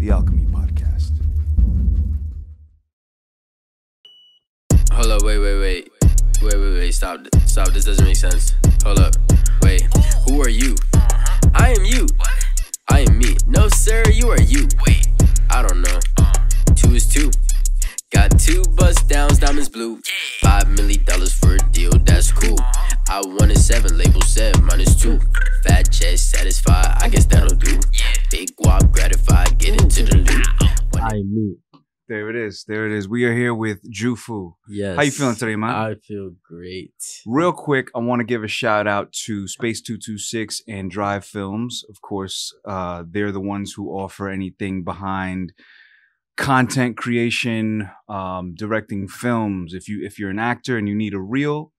the Alchemy Podcast. Hold up, wait, wait, wait. Wait, wait, wait, stop. Stop, this doesn't make sense. Hold up. Wait. Who are you? I am you. I am me. No, sir, you are you. Wait. I don't know. Two is two. Got two bust downs, diamonds blue. Five million dollars for a deal, that's cool. I wanted seven, label said minus two. Fat chest satisfied, I guess that'll do. Big guap gratified, get into the loop. I me. There it is. There it is. We are here with Jufu. Yes. How you feeling today, man? I feel great. Real quick, I want to give a shout out to Space 226 and Drive Films. Of course, uh, they're the ones who offer anything behind content creation, um, directing films. If you if you're an actor and you need a reel,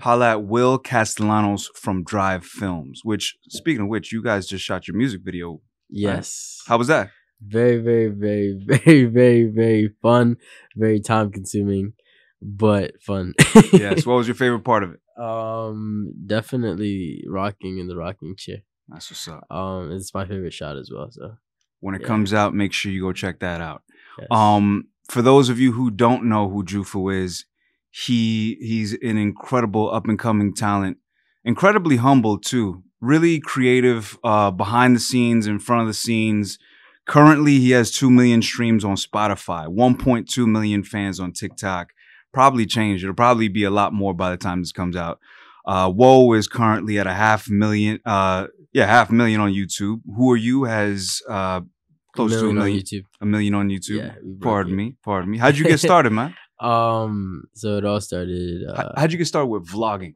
holla at Will Castellanos from Drive Films. Which, speaking of which, you guys just shot your music video. Yes. How was that? Very, very, very, very, very, very fun. Very time consuming, but fun. yes. What was your favorite part of it? Um, definitely rocking in the rocking chair. That's what's up. Um, it's my favorite shot as well. So When it Yeah. comes out, make sure you go check that out. yes. Um, for those of you who don't know who Jufu is, he he's an incredible up and coming talent, incredibly humble too. Really creative, uh, behind the scenes, in front of the scenes. Currently, he has two million streams on Spotify, 1.2 million fans on TikTok. Probably changed. It'll probably be a lot more by the time this comes out. Uh, Woe is currently at a half million. Uh, yeah, half million on YouTube. Who are you has uh close to a Million on YouTube. a million on YouTube. Yeah, pardon it. me, pardon me. How'd you get started, man? Um, so it all started. How- Uh, How'd you get started with vlogging?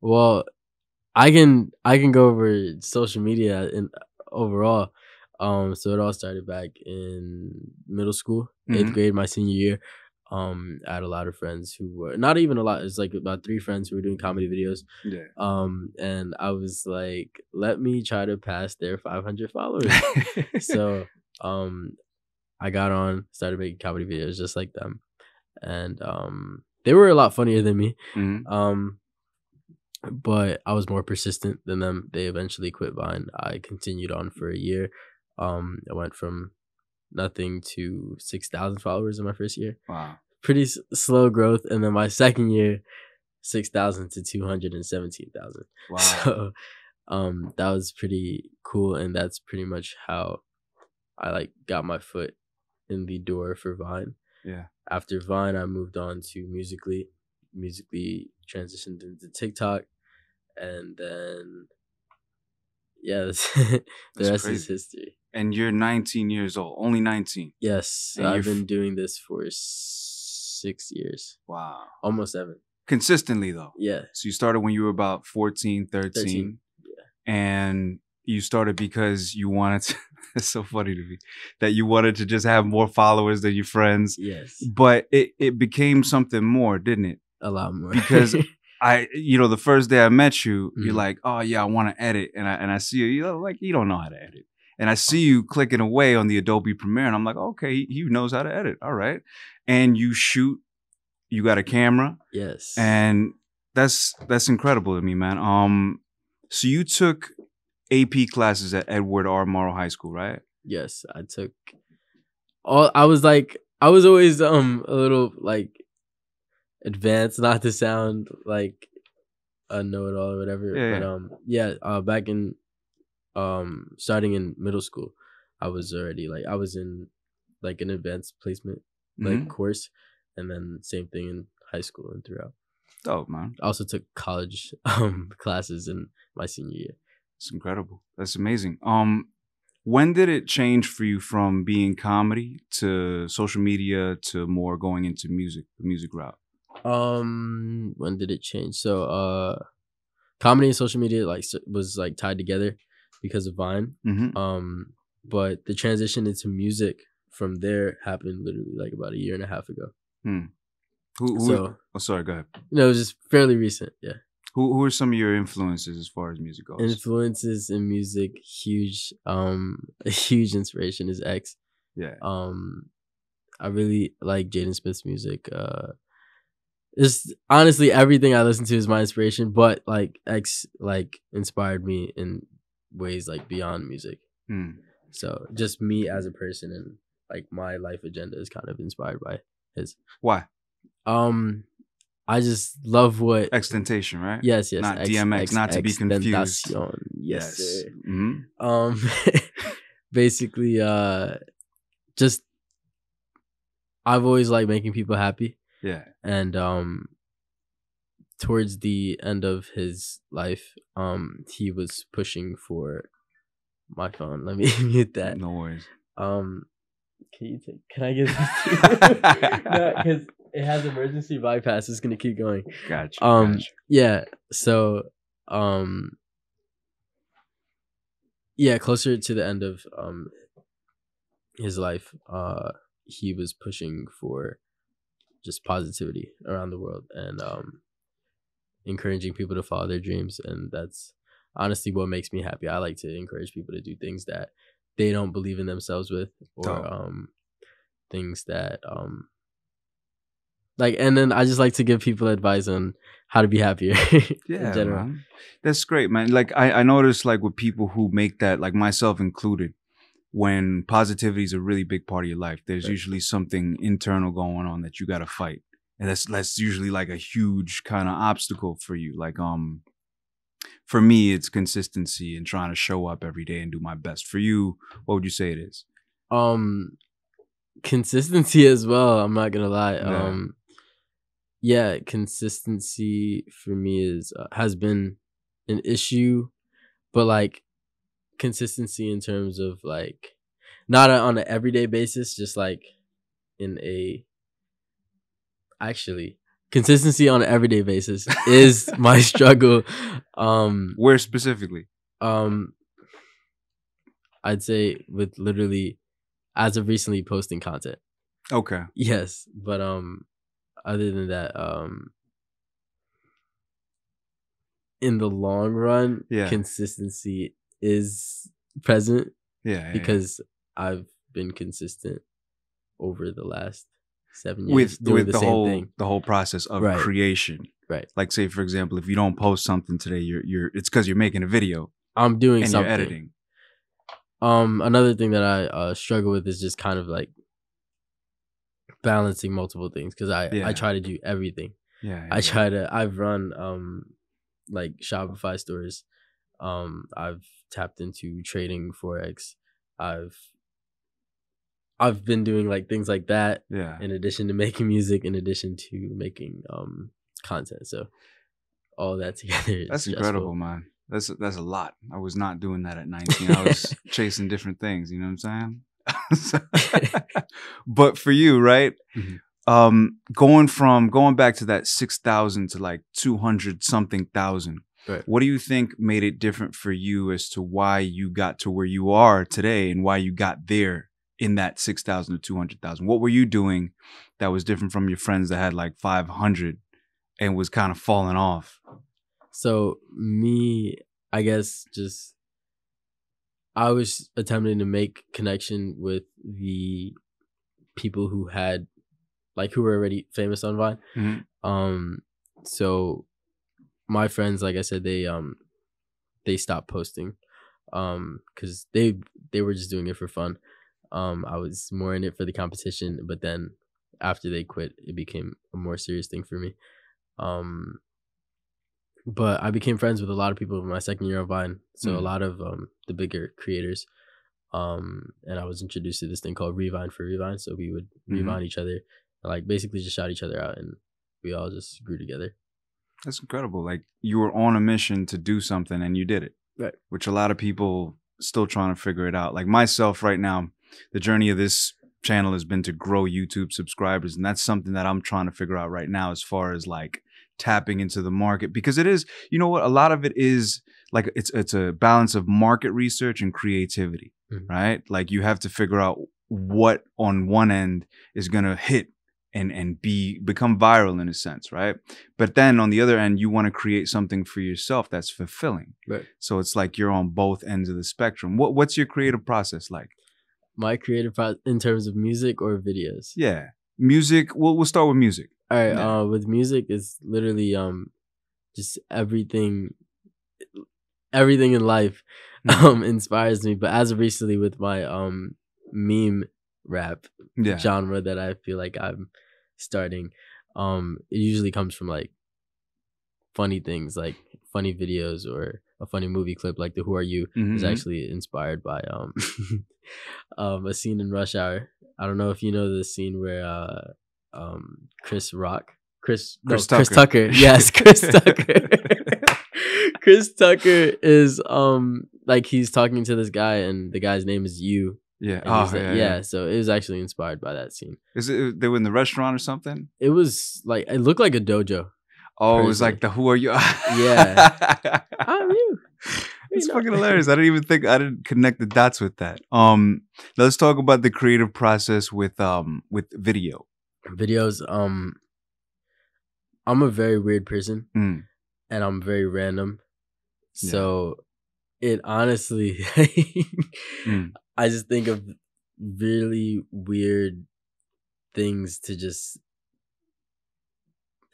Well, I can I can go over social media and overall. Um, so it all started back in middle school, eighth Mhm. grade, my senior year. Um, I had a lot of friends who were not even a lot. It's like about three friends who were doing comedy videos. Yeah. Um, and I was like, let me try to pass their 500 followers. so, um, I got on, started making comedy videos just like them, and um, they were a lot funnier than me. Mhm. Um, but I was more persistent than them. They eventually quit Vine. I continued on for a year. Um, I went from nothing to six thousand followers in my first year. Wow. Pretty s- slow growth, and then my second year, six thousand to two hundred and seventeen thousand. Wow. So, um, that was pretty cool, and that's pretty much how I like got my foot in the door for Vine yeah. After Vine, I moved on to Musical.ly. Musical.ly transitioned into TikTok, and then yeah, that's, the rest is history. And you're 19 years old, only 19. Yes, And I've been f- doing this for six years, Wow. almost seven. Consistently though. Yeah, So you started when you were about 14, 13. 13, And you started because you wanted to, it's so funny to me that you wanted to just have more followers than your friends. yes, But it, it became something more, didn't it? a lot more Because I, you know, the first day I met you, you're Mhm. like, oh yeah, I want to edit, and I and I see you, you know, like you don't know how to edit, and I see you clicking away on the Adobe Premiere, and I'm like, okay, he, he knows how to edit, all right, and you shoot, you got a camera, yes, and that's that's incredible to me, man. Um, so you took AP classes at Edward R. Murrow High School, right? yes, I took all. I was like, I was always um a little like advanced, not to sound like a know-it-all or whatever. Yeah, but um, yeah, uh, back in um starting in middle school, I was already like I was in like an advanced placement like Mhm. course, and then same thing in high school and throughout. Oh man. I also took college um classes in my senior year. It's incredible. That's amazing. Um, when did it change for you from being comedy to social media to more going into music, the music route? Um, when did it change? So, uh, comedy and social media like was like tied together because of Vine. Mm-hmm. Um, but the transition into music from there happened literally like about a year and a half ago. Who, who So oh, sorry, go ahead. you know, it was just fairly recent. Yeah, Who, who are some of your influences as far as music goes? influences in music huge. Um, a huge inspiration is X. yeah. Um, I really like Jaden Smith's music. Uh, it's honestly everything I listen to is my inspiration, but like X like inspired me in ways like beyond music. Hmm. So just me as a person and like my life agenda is kind of inspired by his. Why? Um, I just love what. XXXTentacion, right? Yes, yes. Not DMX, not to be confused. Yes. sir. hmm um basically uh just i've always liked making people happy Yeah. and um towards the end of his life um he was pushing for my phone let me mute that No worries. um can you take can i get this because it has emergency bypass it's gonna keep going Gotcha. um gotcha. yeah so um yeah closer to the end of um his life uh he was pushing for just positivity around the world and um encouraging people to follow their dreams and that's honestly what makes me happy i like to encourage people to do things that they don't believe in themselves with or Dope. um things that um like and then i just like to give people advice on how to be happier Yeah, in general man. That's great, man. Like I, I noticed like with people who make that, like myself included, when positivity is a really big part of your life, there's Right. usually something internal going on that you gotta fight. And that's that's usually like a huge kind of obstacle for you. Like um for me, it's consistency and trying to show up every day and do my best. For you, what would you say it is? um consistency as well i'm not gonna lie Yeah. um yeah consistency for me is uh, has been an issue but like consistency in terms of like not on an everyday basis just like in a actually consistency on an everyday basis is my struggle um Where specifically? um i'd say with literally as of recently posting content Okay. yes but um other than that um in the long run Yeah. consistency is present Yeah. yeah, yeah. because i've been consistent over the last seven years with doing with the, the, same whole thing the whole process of Right. creation. Right. Like say for example, if you don't post something today, you're you're it's because you're making a video i'm doing and something you're editing. Um, another thing that I uh, struggle with is just kind of like balancing multiple things because I Yeah. I try to do everything. Yeah. I try to I've run um like Shopify stores. Um, I've tapped into trading forex. I've I've been doing like things like that Yeah. in addition to making music, in addition to making um content. So all that together. is That's stressful. incredible, man. That's that's a lot. I was not doing that at 19. I was chasing different things, you know what I'm saying? but for you, right? Mhm. Um going from going back to that 6,000 to like 200 something thousand. Right. What do you think made it different for you as to why you got to where you are today and why you got there in that 6,000 to 200,000? What were you doing that was different from your friends that had like 500 and was kind of falling off? So me, I guess just I was attempting to make connection with the people who had like who were already famous on Vine. Mhm. Um so my friends, like I said, they um they stopped posting. Um because they they were just doing it for fun. Um I was more in it for the competition, but then after they quit, it became a more serious thing for me. Um but I became friends with a lot of people in my second year of Vine. So a Mm. lot of um the bigger creators. Um and I was introduced to this thing called Revine for Revine. So we would Mhm. revine each other, like basically just shout each other out and we all just grew together. That's incredible. Like you were on a mission to do something and you did it. Right. Which a lot of people still trying to figure it out. Like myself right now, the journey of this channel has been to grow YouTube subscribers. And that's something that I'm trying to figure out right now as far as like tapping into the market. Because it is, you know what, a lot of it is like it's it's a balance of market research and creativity. Mhm. Right? Like you have to figure out what on one end is gonna hit and and be become viral in a sense, right? But then on the other end, you want to create something for yourself that's fulfilling. Right. So it's like you're on both ends of the spectrum. What what's your creative process like? My creative in terms of music or videos. Yeah, music. We'll we'll start with music. All right. Yeah. Uh, with music, it's literally um, just everything. everything in life Mm. um inspires me. But as of recently with my um meme rap Yeah. genre that I feel like I'm starting, um, it usually comes from like funny things, like funny videos or a funny movie clip, like the "Who Are You" is Mhm. actually inspired by um um a scene in Rush Hour. I don't know if you know the scene where uh um Chris Rock, Chris no, Chris Chris Tucker. Tucker, yes, Chris Tucker. Chris Tucker is um like he's talking to this guy and the guy's name is you. Yeah. Oh, he's like- yeah, yeah, yeah. So it was actually inspired by that scene. Is it they were in the restaurant or something? It was like it looked like a dojo. Oh, it was like the who are you? Yeah. I'm you. It's You know. fucking hilarious. I didn't even think I didn't connect the dots with that. Um, let's talk about the creative process with um with video. Videos. Um, I'm a very weird person Mm. and I'm very random. Yeah. So it honestly, Mm. I just think of really weird things to just.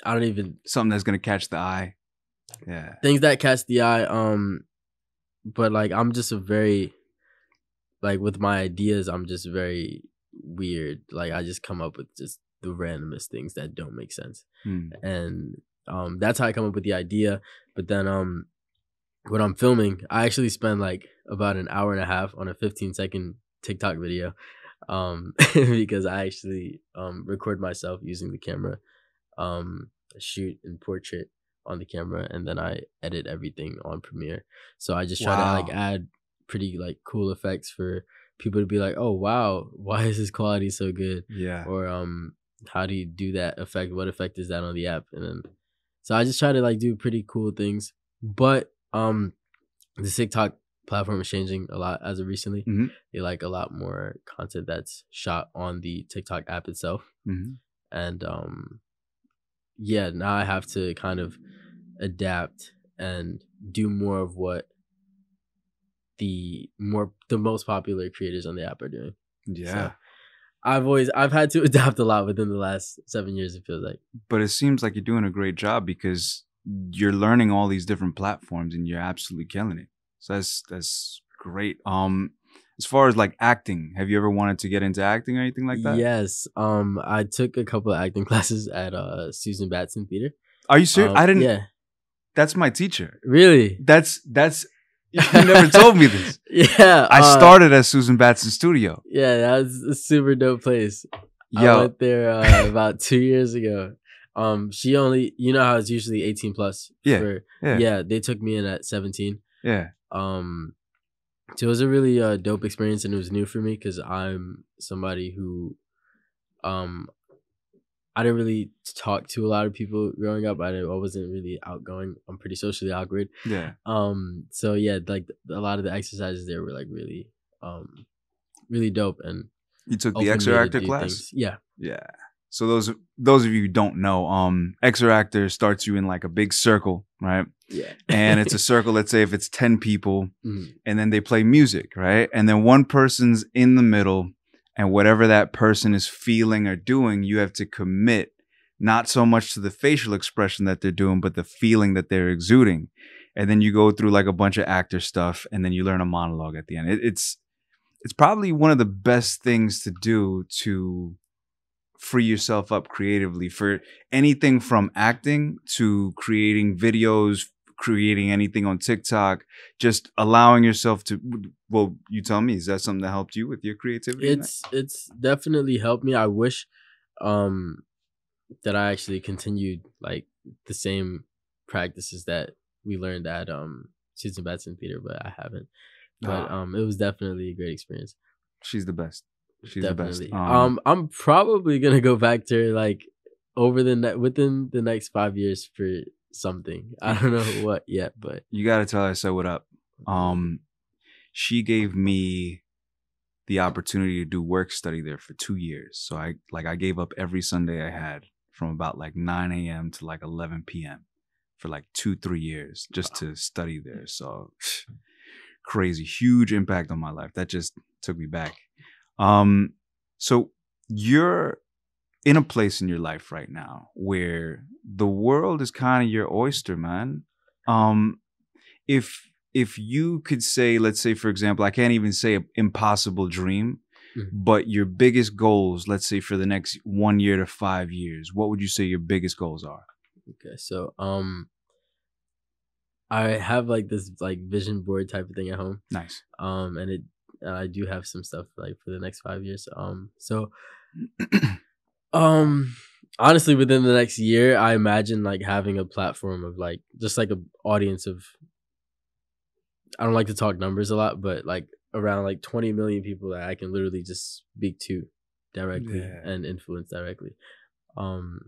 I don't even Something that's gonna catch the eye. Yeah. things that catch the eye. Um, but like I'm just a very, like with my ideas, I'm just very weird. Like I just come up with just the randomest things that don't make sense, Mm. and um, that's how I come up with the idea. But then um, when I'm filming, I actually spend like about an hour and a half on a 15 second TikTok video, um, because I actually um record myself using the camera, um, shoot in portrait on the camera, and then I edit everything on Premiere. So I just try to like add pretty like cool effects for people to be like, oh wow, why is this quality so good? Yeah. or um how do you do that effect what effect is that on the app and then so i just try to like do pretty cool things but um the tiktok platform is changing a lot as of recently Mhm. they like a lot more content that's shot on the tiktok app itself Mhm. and um yeah now i have to kind of adapt and do more of what the more the most popular creators on the app are doing Yeah. I've always I've had to adapt a lot within the last seven years. It feels like. But it seems like you're doing a great job because you're learning all these different platforms and you're absolutely killing it. So that's that's great. Um, as far as like acting, have you ever wanted to get into acting or anything like that? Yes. Um, I took a couple of acting classes at uh Susan Batson Theater. Are you serious? Um, I didn't. Yeah. That's my teacher. Really. That's that's. You never told me this. Yeah. I uh, started at Susan Batson Studio. Yeah, that was a super dope place. I Yo, went there uh, about two years ago. Um, she only, you know how it's usually eighteen plus. Yeah, For, yeah. yeah. They took me in at seventeen. yeah, um so it was a really uh, dope experience and it was new for me because i'm somebody who um i didn't really talk to a lot of people growing up i, didn't, I wasn't really outgoing i'm pretty socially awkward yeah. um so yeah like a lot of the exercises there were like really um really dope and You took the opened me Exer to Actor class. things. yeah Yeah. So those those of you who don't know, um, Exer Actor starts you in like a big circle, right? yeah And it's a circle. Let's say if it's ten people, Mhm. and then they play music, right? And then one person's in the middle, and whatever that person is feeling or doing, you have to commit not so much to the facial expression that they're doing, but the feeling that they're exuding. And then you go through like a bunch of actor stuff, and then you learn a monologue at the end. It, it's it's probably one of the best things to do to free yourself up creatively for anything from acting to creating videos, creating anything on TikTok, just allowing yourself to. Well, you tell me, is that something that helped you with your creativity? it's it's definitely helped me i wish um that i actually continued like the same practices that we learned at um susan batson theater but i haven't but Ah. um it was definitely a great experience She's the best. She's definitely the best. um, i'm probably gonna go back to her like over the ne- within the next five years for something i don't know what yet but you got to tell her I said what up. Um, she gave me the opportunity to do work study there for two years. So I like I gave up every Sunday I had from about like 9 a.m. to like 11 p.m. for like two three years just to study there. So crazy, huge impact on my life. That just took me back. Um, so you're in a place in your life right now where the world is kind of your oyster, man. Um, if if you could say, let's say, for example, I can't even say an impossible dream, Mhm. but your biggest goals, let's say for the next one year to five years, what would you say your biggest goals are? Okay, so um, I have like this like vision board type of thing at home. Nice. Um, and it I do have some stuff like for the next five years. Um, so um, honestly, within the next year, I imagine like having a platform of like just like a audience of. I don't like to talk numbers a lot, but like around like 20 million people that I can literally just speak to directly Yeah. and influence directly. Um,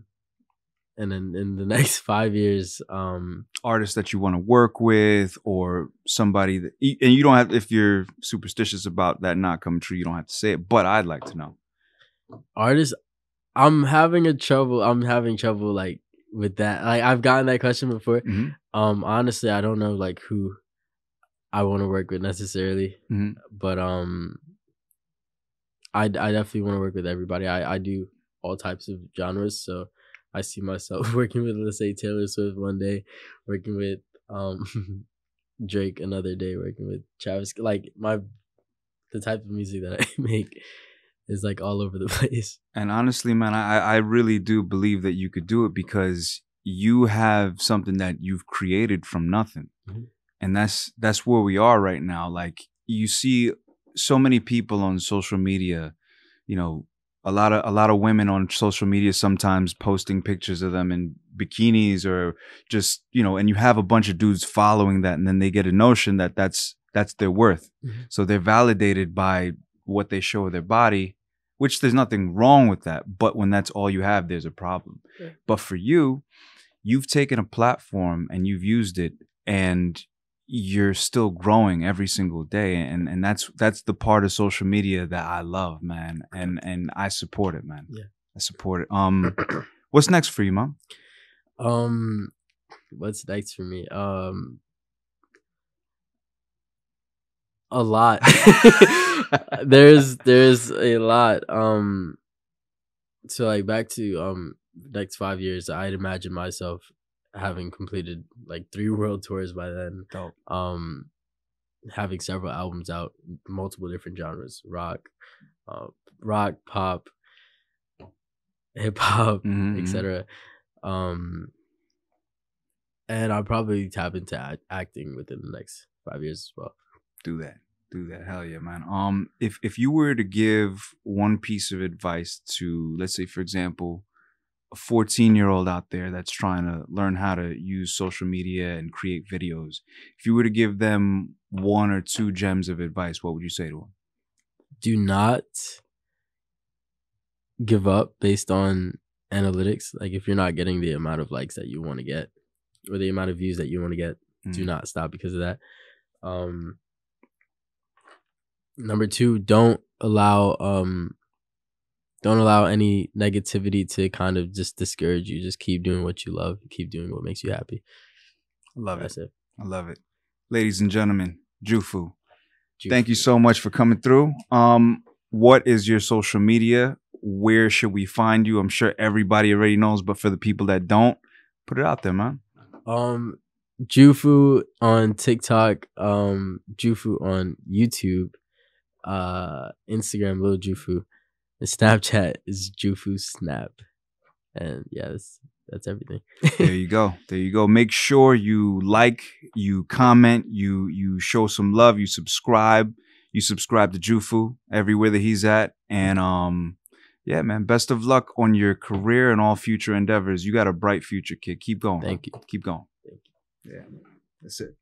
and then in the next five years, um, Artists that you want to work with, or somebody that, and you don't have, if you're superstitious about that not coming true, you don't have to say it, but I'd like to know. artists i'm having a trouble i'm having trouble like with that like i've gotten that question before Mhm. um honestly i don't know like who i want to work with necessarily Mhm. but um i i definitely want to work with everybody i i do all types of genres so i see myself working with let's say taylor swift one day working with um drake another day working with travis like my the type of music that i make is like all over the place And honestly, man, I, I really do believe that you could do it because you have something that you've created from nothing. Mhm. And that's that's where we are right now. Like you see so many people on social media, you know, a lot of a lot of women on social media sometimes posting pictures of them in bikinis or just, you know, and you have a bunch of dudes following that and then they get a notion that that's that's their worth. Mhm. So they're validated by what they show of their body which there's nothing wrong with that. But when that's all you have, there's a problem. Yeah. But for you, you've taken a platform and you've used it and you're still growing every single day. And and that's that's the part of social media that I love, man. And and I support it, man. Yeah. I support it. Um what's next for you, mom? Um, what's next for me? Um, a lot. there's there's a lot. Um, so like back to um next five years, I'd imagine myself having completed like three world tours by then. Dope. Um, having several albums out, multiple different genres: rock, uh, rock, pop, hip hop, Mhm, mhm. etc. Um, and I'll probably tap into act- acting within the next five years as well. Do that do that hell yeah man um if if you were to give one piece of advice to let's say for example a 14 year old out there that's trying to learn how to use social media and create videos if you were to give them one or two gems of advice what would you say to them Do not give up based on analytics. Like if you're not getting the amount of likes that you want to get or the amount of views that you want to get, do Mm. not stop because of that. Um number two, don't allow um don't allow any negativity to kind of just discourage you. Just keep doing what you love. Keep doing what makes you happy. i love it That's it. i love it ladies and gentlemen jufu thank you so much for coming through um what is your social media where should we find you i'm sure everybody already knows but for the people that don't put it out there man Um, Jufu on TikTok, um, Jufu on YouTube, uh, Instagram, Lil Jufu, and Snapchat is Jufu Snap, and yeah, that's that's everything. there you go. There you go. Make sure you like you comment you you show some love you subscribe. You subscribe to jufu everywhere that he's at. And um yeah man best of luck on your career and all future endeavors. You got a bright future kid. Keep going Thank you. keep going. Thank you. Yeah that's it